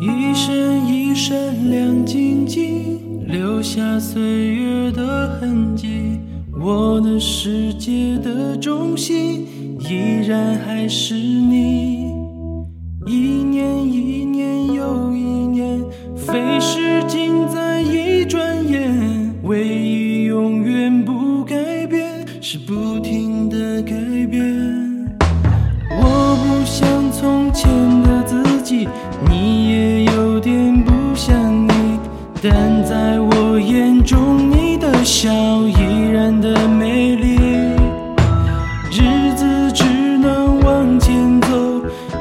一闪一闪亮晶晶，留下岁月的痕迹。我的世界的中心，依然还是你。一年一年又一年，飞逝尽在一转眼。唯一永远不改变，是不停的改变。我不想我眼中，你的笑依然的美丽。日子只能往前走，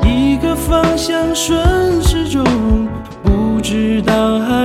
一个方向顺时钟，不知道还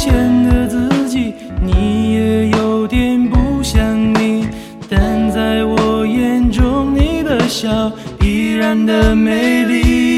前的自己，你也有点不像你，但在我眼中，你的笑依然的美丽。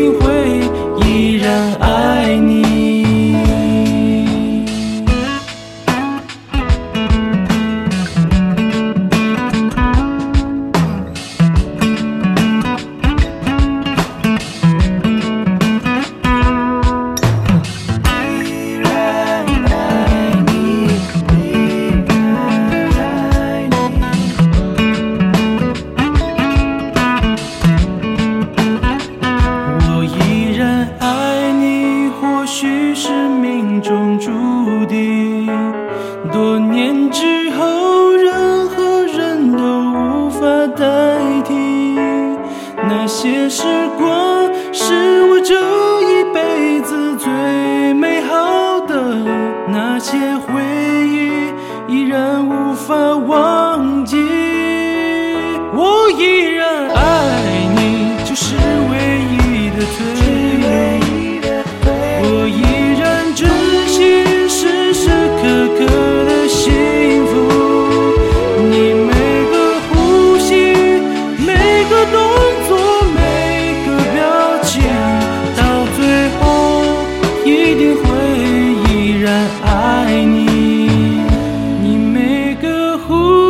you. 些时光，是我这一辈子最美好的。那些回忆，依然无法忘记。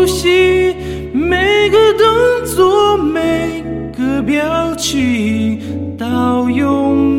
呼吸，每个动作，每个表情，到永